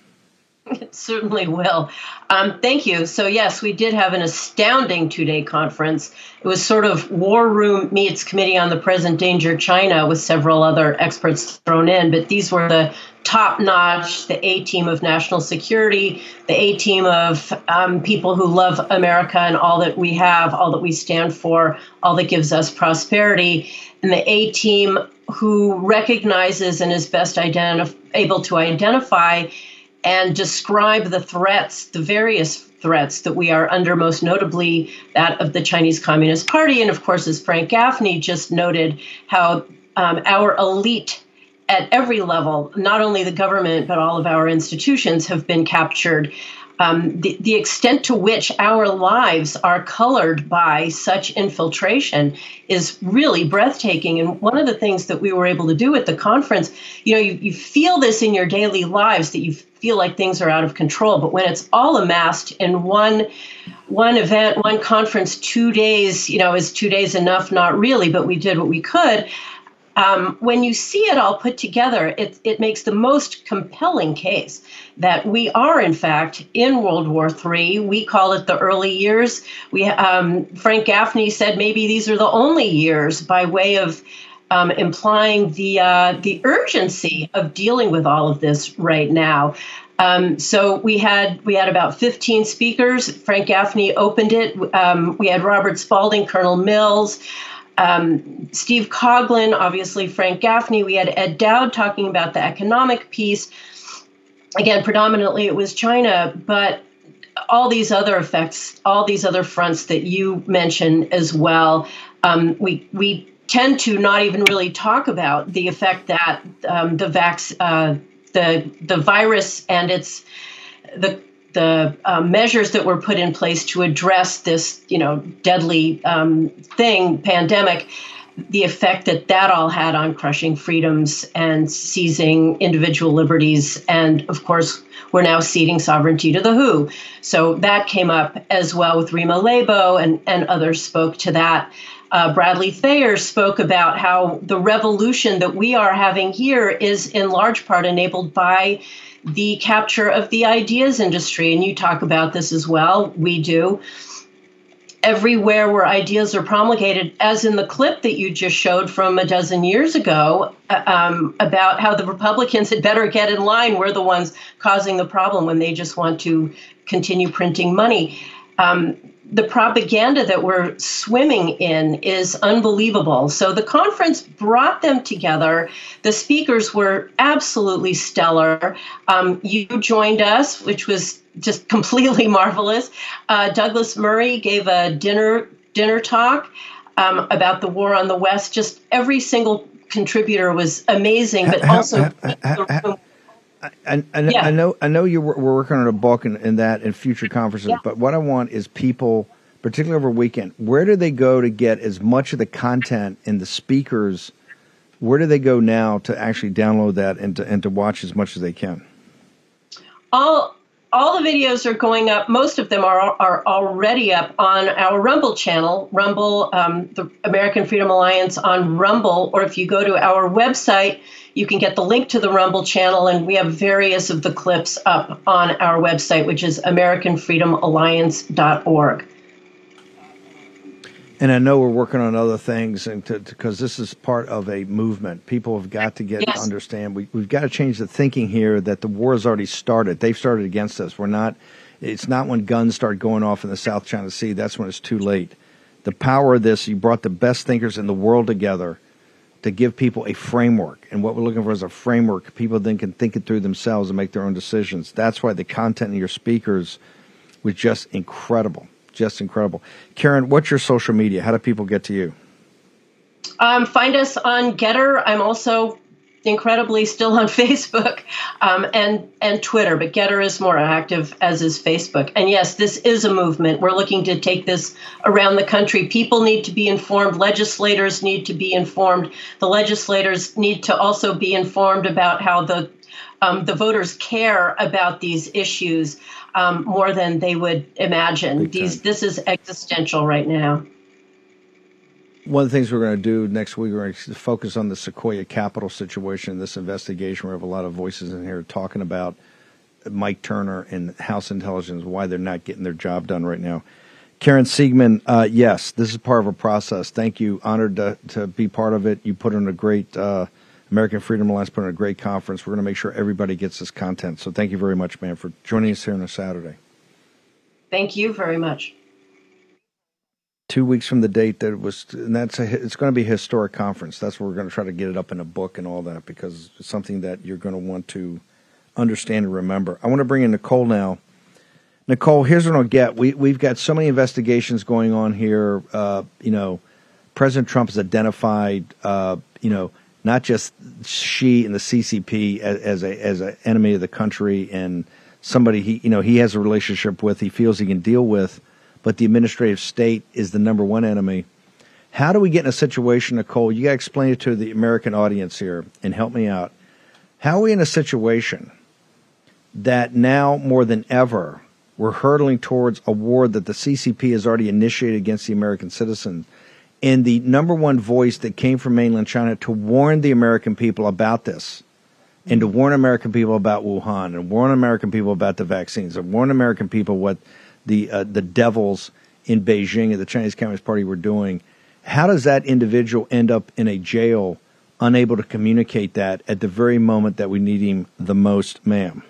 *laughs* Certainly will. Um, thank you. So, yes, we did have an astounding two day conference. It was sort of War Room meets Committee on the Present Danger China with several other experts thrown in, but these were the top notch, the A team of national security, the A team of um, people who love America and all that we have, all that we stand for, all that gives us prosperity, and the A team who recognizes and is best identif- able to identify and describe the threats, the various threats that we are under, most notably that of the Chinese Communist Party. And of course, as Frank Gaffney just noted, how um, our elite at every level, not only the government, but all of our institutions have been captured um, the, the extent to which our lives are colored by such infiltration is really breathtaking. And one of the things that we were able to do at the conference, you know, you, you feel this in your daily lives that you feel like things are out of control. But when it's all amassed in one one event, one conference, two days, you know, is two days enough? Not really, but we did what we could. Um, when you see it all put together, it, it makes the most compelling case that we are, in fact, in World War III. We call it the early years. We um, Frank Gaffney said maybe these are the only years by way of um, implying the uh, the urgency of dealing with all of this right now. Um, so we had we had about 15 speakers. Frank Gaffney opened it. Um, we had Robert Spalding, Colonel Mills, um, Steve Coughlin, obviously Frank Gaffney. We had Ed Dowd talking about the economic piece. Again, predominantly it was China, but all these other effects, all these other fronts that you mentioned as well. Um, we we tend to not even really talk about the effect that um, the vax, uh, the the virus and its the the uh, measures that were put in place to address this, you know, deadly um, thing, pandemic, the effect that that all had on crushing freedoms and seizing individual liberties, and of course, we're now ceding sovereignty to the WHO. So that came up as well with Rima Laibow and and others spoke to that. Uh, Bradley Thayer spoke about how the revolution that we are having here is in large part enabled by the capture of the ideas industry. And you talk about this as well. We do everywhere where ideas are promulgated, as in the clip that you just showed from a dozen years ago uh, um, about how the Republicans had better get in line. We're the ones causing the problem when they just want to continue printing money. Um, the propaganda that we're swimming in is unbelievable. So the conference brought them together. The speakers were absolutely stellar. Um, you joined us, which was just completely *laughs* marvelous. Uh, Douglas Murray gave a dinner dinner talk um, about the war on the West. Just every single contributor was amazing, but also. I, I, yeah. I, know I know you were, we're working on a book and, and that in future conferences, yeah. but what I want is people, particularly over weekend, where do they go to get as much of the content and the speakers? Where do they go now to actually download that and to and to watch as much as they can? All all the videos are going up. Most of them are are already up on our Rumble channel, Rumble, um, the American Freedom Alliance on Rumble. Or if you go to our website, you can get the link to the Rumble channel, and we have various of the clips up on our website, which is AmericanFreedomAlliance.org. And I know we're working on other things, and because this is part of a movement, people have got to get yes. to understand. We, we've got to change the thinking here that the war has already started. They've started against us. We're not. It's not when guns start going off in the South China Sea. That's when it's too late. The power of this, you brought the best thinkers in the world together to give people a framework. And what we're looking for is a framework. People then can think it through themselves and make their own decisions. That's why the content of your speakers was just incredible just incredible. Karen, what's your social media? How do people get to you? Um, find us on Gettr. I'm also incredibly still on *laughs* Facebook um, and and Twitter, but Gettr is more active, as is Facebook. And yes, this is a movement. We're looking to take this around the country. People need to be informed. Legislators need to be informed. The legislators need to also be informed about how the um, the voters care about these issues um, more than they would imagine. These this is existential right now. One of the things we're going to do next week, we're going to focus on the Sequoia Capital situation, this investigation. We have a lot of voices in here talking about Mike Turner and House Intelligence, why they're not getting their job done right now. Karen Siegemund, uh, yes, this is part of a process. Thank you. Honored to, to be part of it. You put in a great uh, American Freedom Alliance put on a great conference. We're going to make sure everybody gets this content. So thank you very much, man, for joining us here on a Saturday. Thank you very much. Two weeks from the date that was, and that's a, it's going to be a historic conference. That's where we're going to try to get it up in a book and all that because it's something that you're going to want to understand and remember. I want to bring in Nicole now. Nicole, here's what I'll get. We we've got so many investigations going on here. Uh, you know, President Trump has identified, uh, you know, not just Xi and the CCP as, as a as an enemy of the country and somebody he you know he has a relationship with, he feels he can deal with, but the administrative state is the number one enemy. How do we get in a situation, Nicole? You got to explain it to the American audience here and help me out. How are we in a situation that now more than ever we're hurtling towards a war that the CCP has already initiated against the American citizen? and the number one voice that came from mainland China to warn the American people about this and to warn American people about Wuhan and warn American people about the vaccines and warn American people what the uh, the devils in Beijing and the Chinese Communist Party were doing. How does that individual end up in a jail, unable to communicate that at the very moment that we need him the most, ma'am?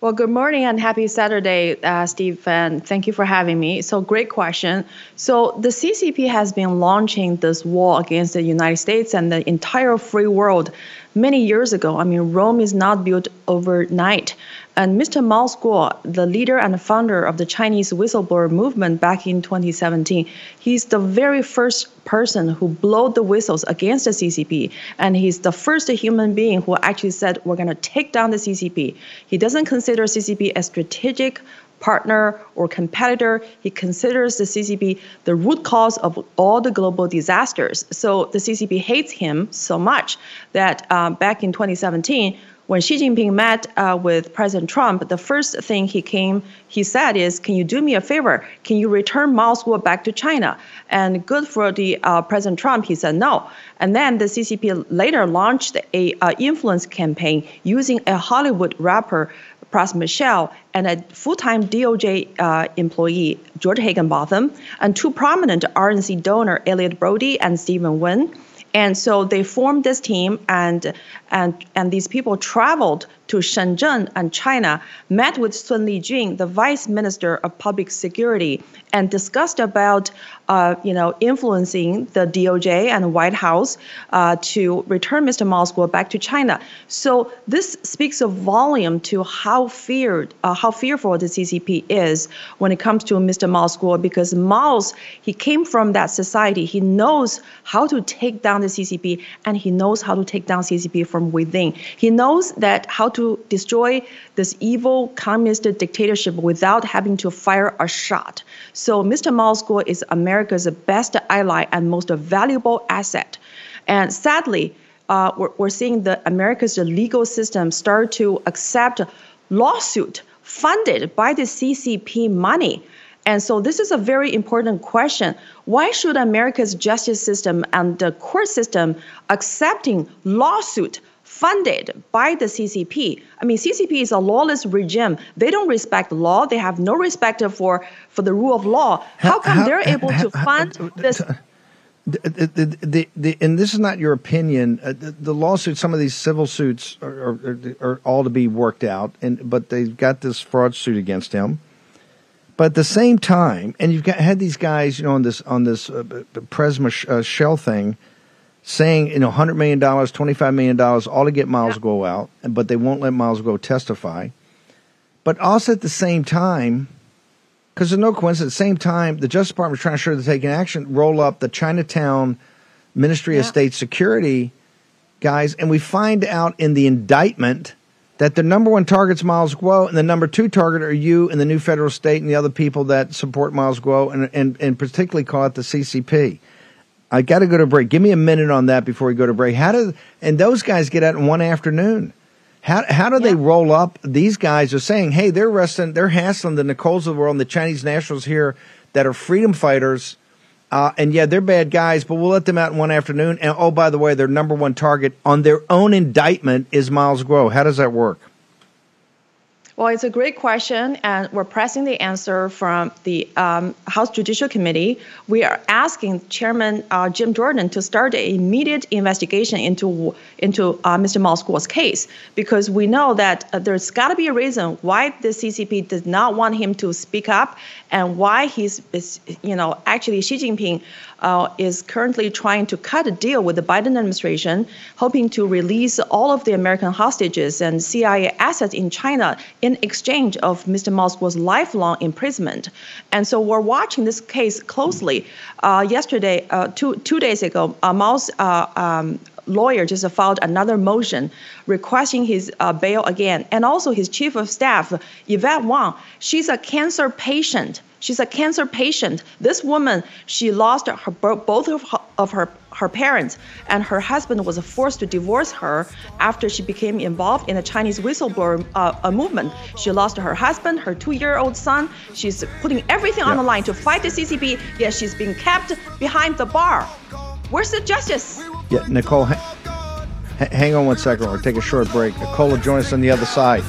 Well, good morning and happy Saturday, uh, Steve, and thank you for having me. So, great question. So, the CCP has been launching this war against the United States and the entire free world many years ago. I mean, Rome is not built overnight. And Mr. Mao Zedong, the leader and founder of the Chinese whistleblower movement back in 2017, he's the very first person who blew the whistles against the CCP. And he's the first human being who actually said, we're going to take down the CCP. He doesn't consider CCP a strategic partner or competitor. He considers the CCP the root cause of all the global disasters. So the CCP hates him so much that um, back in 2017, when Xi Jinping met uh, with President Trump, the first thing he came, he said is, "Can you do me a favor? Can you return Miles Guo back to China?" And good for the uh, President Trump, he said no. And then the CCP later launched a uh, influence campaign using a Hollywood rapper Pras Michel and a full-time DOJ uh, employee, George Higginbotham, and two prominent RNC donor, Elliott Broidy and Stephen Wynn. And so they formed this team, and and and these people traveled to Shenzhen and China, met with Sun Lijun, the Vice Minister of Public Security, and discussed about, uh, you know, influencing the DOJ and White House uh, to return Mr. Miles back to China. So this speaks a volume to how feared, uh, how fearful the CCP is when it comes to Mr. Miles because Miles he came from that society. He knows how to take down the CCP, and he knows how to take down CCP from within. He knows that how to destroy this evil communist dictatorship without having to fire a shot. So Mr. Miles is America's best ally and most valuable asset. And sadly, uh, we're, we're seeing the America's legal system start to accept lawsuit funded by the CCP money. And so this is a very important question. Why should America's justice system and the court system accepting lawsuit funded by the CCP. I mean, CCP is a lawless regime. They don't respect law. They have no respect for, for the rule of law. How come how, they're able how, to fund how, this? The, the, the, and this is not your opinion. Uh, the, the lawsuits, some of these civil suits are, are, are, all to be worked out, and but they've got this fraud suit against him. But at the same time, and you've got had these guys, you know, on this on this uh, Presma sh- uh, shell thing, saying, you know, $100 million, $25 million, all to get Miles yeah. Guo out, but they won't let Miles Guo testify. But also at the same time, because there's no coincidence, at the same time, the Justice Department is trying to sure they're taking action, roll up the Chinatown Ministry yeah. of State Security guys, and we find out in the indictment that the number one target's Miles Guo, and the number two target are you and the new federal state and the other people that support Miles Guo, and, and, and particularly call it the CCP. I got to go to break. Give me a minute on that before we go to break. How do and those guys get out in one afternoon? How how do yeah. they roll up? These guys are saying, "Hey, they're arresting, they're hassling the Nicoles of the world, and the Chinese nationals here that are freedom fighters." Uh, and yeah, they're bad guys, but we'll let them out in one afternoon. And oh, by the way, their number one target on their own indictment is Miles Guo. How does that work? Well, it's a great question, and we're pressing the answer from the um, House Judicial Committee. We are asking Chairman uh, Jim Jordan to start an immediate investigation into into uh, Mr. Miles' case because we know that uh, there's got to be a reason why the CCP does not want him to speak up and why he's, you know, actually Xi Jinping uh, is currently trying to cut a deal with the Biden administration, hoping to release all of the American hostages and CIA assets in China in exchange of Mr. Miles' lifelong imprisonment. And so we're watching this case closely. Uh, yesterday, uh, two two days ago, uh, Miles' uh, um, lawyer just filed another motion requesting his uh, bail again. And also his chief of staff, Yvette Wang, she's a cancer patient. She's a cancer patient. This woman, she lost her, both of her, of her, her parents, and her husband was forced to divorce her after she became involved in the Chinese whistleblower uh, movement. She lost her husband, her two-year-old son. She's putting everything yeah. on the line to fight the CCP, yet she's being kept behind the bar. Where's the justice? Yeah, Nicole, ha- hang on one second. We'll take a short break. Nicole will join us on the other side.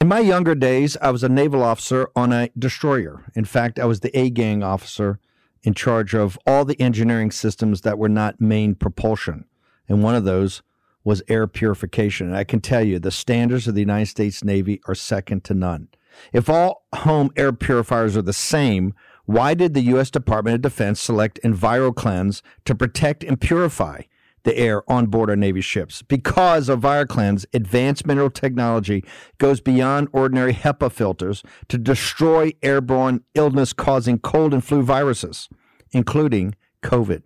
In my younger days, I was a naval officer on a destroyer. In fact, I was the A gang officer in charge of all the engineering systems that were not main propulsion. And one of those was air purification. And I can tell you, the standards of the United States Navy are second to none. If all home air purifiers are the same, why did the U.S. Department of Defense select EnviroKlenz to protect and purify the air on board our Navy ships? Because EnviroKlenz advanced mineral technology goes beyond ordinary HEPA filters to destroy airborne illness causing cold and flu viruses, including COVID.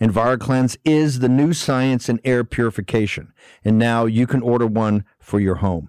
EnviroKlenz is the new science in air purification, and now you can order one for your home.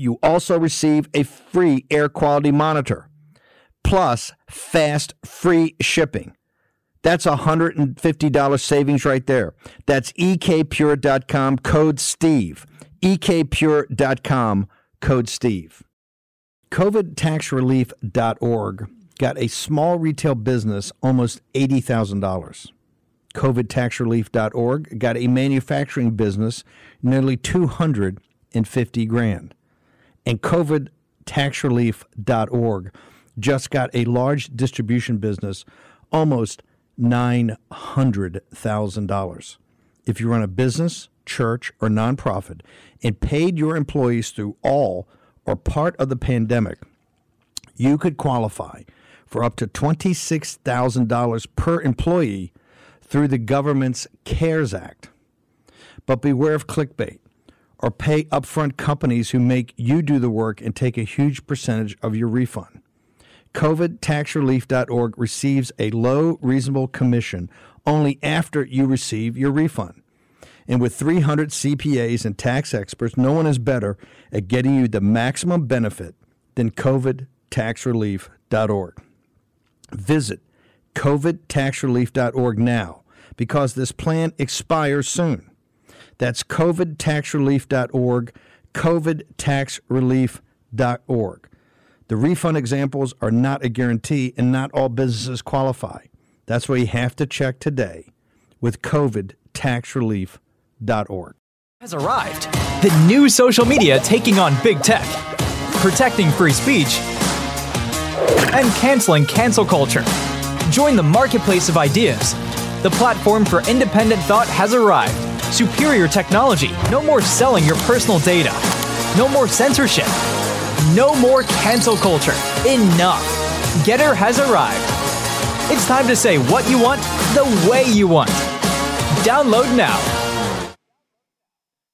You also receive a free air quality monitor plus fast free shipping. That's a $150 savings right there. That's ekpure.com code STEVE. ekpure.com code STEVE. COVIDtaxrelief.org got a small retail business almost $80,000. COVIDtaxrelief.org got a manufacturing business nearly 250 grand. And COVIDtaxrelief.org just got a large distribution business almost $900,000. If you run a business, church, or nonprofit and paid your employees through all or part of the pandemic, you could qualify for up to $26,000 per employee through the government's CARES Act. But beware of clickbait or pay upfront companies who make you do the work and take a huge percentage of your refund. COVIDtaxrelief.org receives a low, reasonable commission only after you receive your refund. And with 300 CPAs and tax experts, no one is better at getting you the maximum benefit than COVIDtaxrelief.org. Visit COVIDtaxrelief.org now because this plan expires soon. That's COVIDtaxrelief.org, COVIDtaxrelief.org. The refund examples are not a guarantee and not all businesses qualify. That's why you have to check today with COVIDtaxrelief.org. Has arrived. The new social media taking on big tech, protecting free speech, and canceling cancel culture. Join the marketplace of ideas. The platform for independent thought has arrived. Superior technology. No more selling your personal data. No more censorship. No more cancel culture. Enough. Gettr has arrived. It's time to say what you want the way you want. Download now.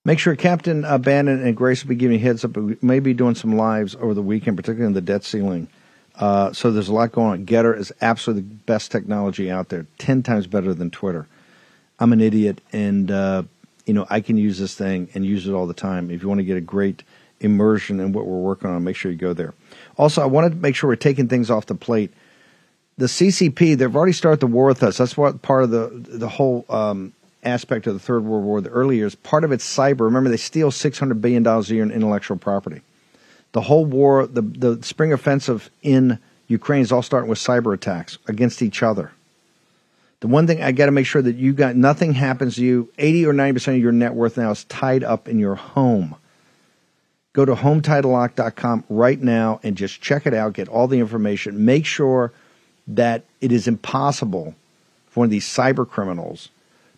Make sure Captain uh, Bannon and Grace will be giving heads up. We may be doing some lives over the weekend, particularly in the debt ceiling. Uh, so there's a lot going on. Gettr is absolutely the best technology out there, ten times better than Twitter. I'm an idiot, and uh, you know I can use this thing and use it all the time. If you want to get a great immersion in what we're working on, make sure you go there. Also, I wanted to make sure we're taking things off the plate. The CCP, they've already started the war with us. That's what part of the the whole um, aspect of the Third World War, the early years. Part of it's cyber. Remember, they steal six hundred billion dollars a year in intellectual property. The whole war, the the spring offensive in Ukraine is all starting with cyber attacks against each other. The one thing I got to make sure that you got nothing happens to you. Eighty or ninety percent of your net worth now is tied up in your home. Go to HometitleLock.com right now and just check it out. Get all the information. Make sure that it is impossible for one of these cyber criminals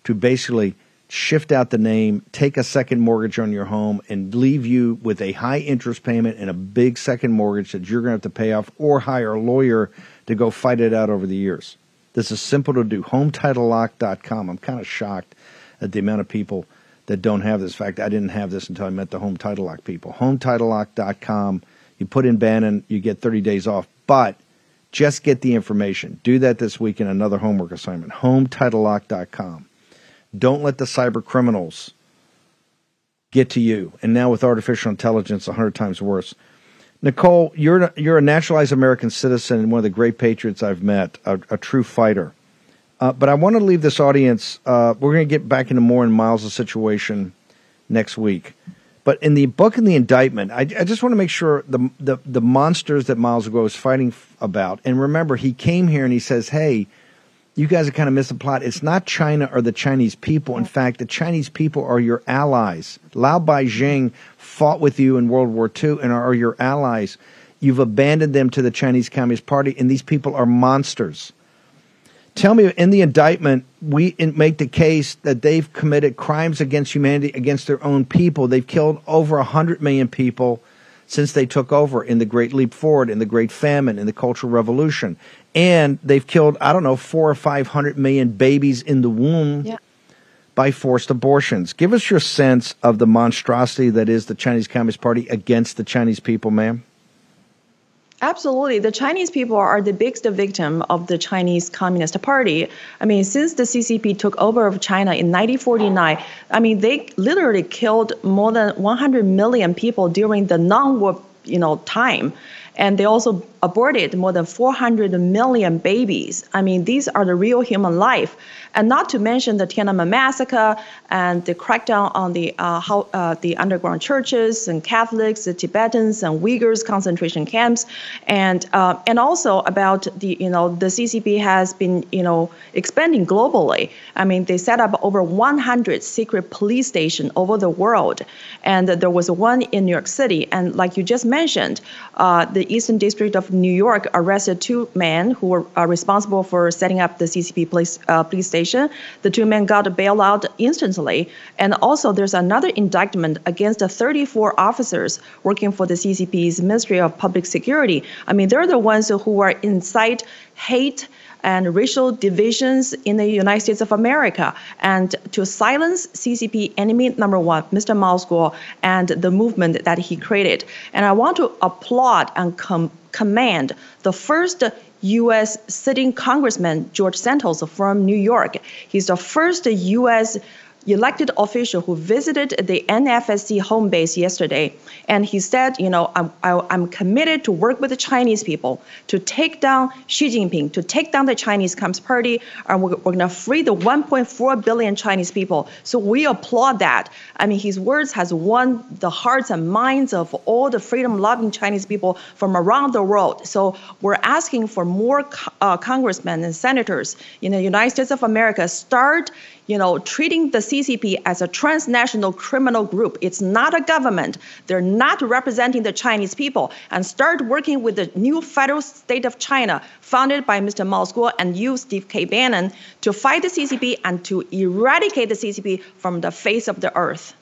to basically shift out the name, take a second mortgage on your home, and leave you with a high interest payment and a big second mortgage that you're going to have to pay off or hire a lawyer to go fight it out over the years. This is simple to do. HometitleLock.com. I'm kind of shocked at the amount of people that don't have this. In fact, I didn't have this until I met the Home Title Lock people. HometitleLock.com. You put in Bannon, you get 30 days off. But just get the information. Do that this week in another homework assignment. HometitleLock.com. Don't let the cyber criminals get to you. And now with artificial intelligence, 100 times worse. Nicole, you're, you're a naturalized American citizen and one of the great patriots I've met, a, a true fighter. Uh, but I want to leave this audience. Uh, we're going to get back into more in Miles' situation next week. But in the book and the indictment, I, I just want to make sure the, the, the monsters that Miles Guo is fighting f- about. And remember, he came here and he says, hey, you guys have kind of missed the plot. It's not China or the Chinese people. In fact, the Chinese people are your allies. Lao Baixing fought with you in World War II and are your allies. You've abandoned them to the Chinese Communist Party, and these people are monsters. Tell me, in the indictment, we make the case that they've committed crimes against humanity against their own people. They've killed over 100 million people. Since they took over in the Great Leap Forward, in the Great Famine, in the Cultural Revolution. And they've killed, I don't know, four or 500 million babies in the womb Yeah. by forced abortions. Give us your sense of the monstrosity that is the Chinese Communist Party against the Chinese people, ma'am. Absolutely. The Chinese people are the biggest victim of the Chinese Communist Party. I mean, since the CCP took over of China in 1949, I mean, they literally killed more than 100 million people during the non-war, you know, time. And they also aborted more than 400 million babies. I mean, these are the real human life. And not to mention the Tiananmen massacre and the crackdown on the uh, how, uh, the underground churches and Catholics, the Tibetans and Uyghurs concentration camps, and uh, and also about the you know the CCP has been you know expanding globally. I mean, they set up over 100 secret police stations over the world, and there was one in New York City. And like you just mentioned, uh, the Eastern District of New York arrested two men who were uh, responsible for setting up the CCP police uh, police station. The two men got a bailout instantly, and also there's another indictment against 34 officers working for the CCP's Ministry of Public Security. I mean, they're the ones who are incite hate and racial divisions in the United States of America, and to silence CCP enemy number one, Mr. Mao Zedong, and the movement that he created. And I want to applaud and com- commend the first U.S. sitting Congressman George Santos from New York. He's the first U.S elected official who visited the NFSC home base yesterday, and he said, you know, I'm, I'm committed to work with the Chinese people to take down Xi Jinping, to take down the Chinese Communist Party, and we're, we're going to free the 1.4 billion Chinese people. So we applaud that. I mean, his words has won the hearts and minds of all the freedom-loving Chinese people from around the world. So we're asking for more uh, congressmen and senators in the United States of America start you know, treating the CCP as a transnational criminal group. It's not a government. They're not representing the Chinese people. And start working with the new federal state of China, founded by Mr. Mao Zedong and you, Steve K. Bannon, to fight the CCP and to eradicate the CCP from the face of the earth.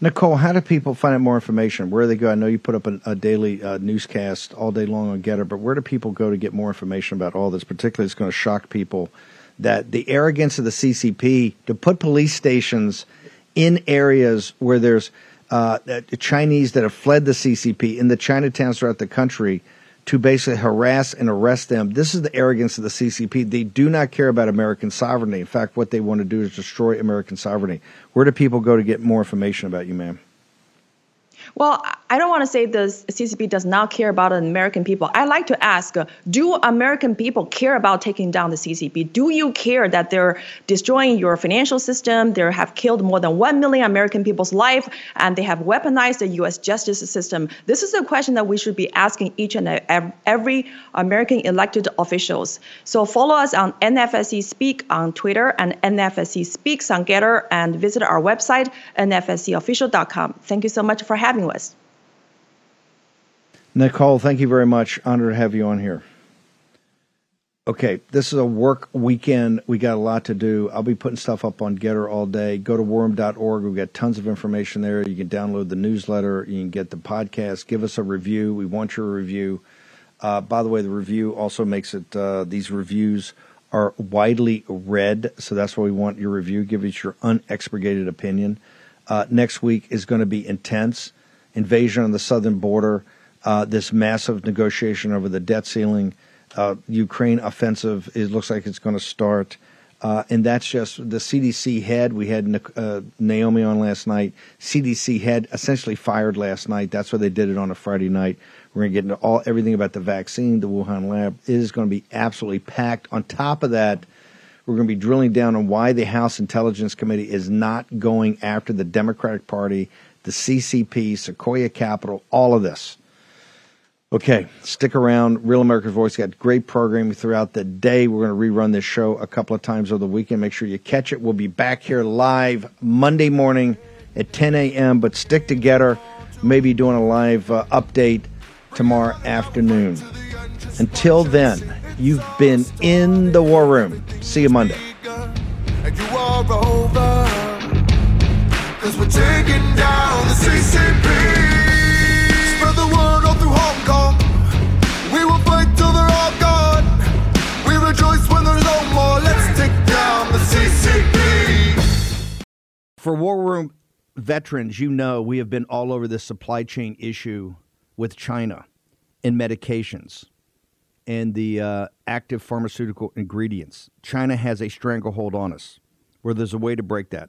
Nicole, how do people find out more information? Where do they go? I know you put up a, a daily uh, newscast all day long on Gettr, but where do people go to get more information about all this? Particularly, it's going to shock people that the arrogance of the CCP to put police stations in areas where there's uh, Chinese that have fled the CCP in the Chinatowns throughout the country to basically harass and arrest them. This is the arrogance of the CCP. They do not care about American sovereignty. In fact, what they want to do is destroy American sovereignty. Where do people go to get more information about you, ma'am? Well, I don't want to say the CCP does not care about American people. I like to ask, do American people care about taking down the CCP? Do you care that they're destroying your financial system? They have killed more than 1 million American people's life and they have weaponized the US justice system. This is a question that we should be asking each and every American elected officials. So follow us on NFSC Speak on Twitter and NFSC Speaks on Gettr and visit our website, nfscofficial.com. Thank you so much for having us. Nicole, thank you very much. Honored to have you on here. Okay, this is a work weekend. We got a lot to do. I'll be putting stuff up on Gettr all day. Go to warroom.org. We've got tons of information there. You can download the newsletter. You can get the podcast. Give us a review. We want your review. Uh, by the way, the review also makes it, uh, these reviews are widely read. So that's why we want your review. Give us your unexpurgated opinion. Uh, next week is going to be intense. Invasion on the southern border, uh, this massive negotiation over the debt ceiling, uh, Ukraine offensive. It looks like it's going to start. Uh, and that's just the CDC head. We had uh, Naomi on last night. CDC head essentially fired last night. That's why they did it on a Friday night. We're going to get into all everything about the vaccine, the Wuhan lab. It is going to be absolutely packed. On top of that, we're going to be drilling down on why the House Intelligence Committee is not going after the Democratic Party, the CCP, Sequoia Capital, all of this. Okay, stick around. Real America's Voice got great programming throughout the day. We're going to rerun this show a couple of times over the weekend. Make sure you catch it. We'll be back here live Monday morning at 10 a.m. But stick together. Maybe doing a live uh, update tomorrow afternoon. Until then, You've been in the war room. See you Monday. Cause we're taking down the CCP. Spread the word all through Hong Kong. We will fight till they're all gone. We rejoice when there's no more. Let's take down the CCP. For War Room veterans, you know we have been all over this supply chain issue with China and medications and the uh, active pharmaceutical ingredients. China has a stranglehold on us. Where there's a way to break that,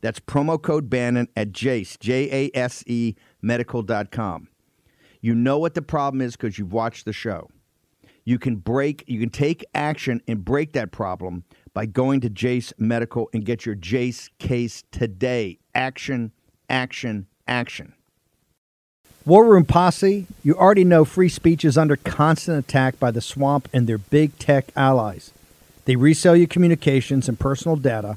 That's promo code Bannon at Jace, J A S E medical.com. You know what the problem is because you've watched the show. You can break, you can take action and break that problem by going to Jace Medical and get your Jace case today. Action, action, action. War Room Posse, you already know free speech is under constant attack by the swamp and their big tech allies. They resell your communications and personal data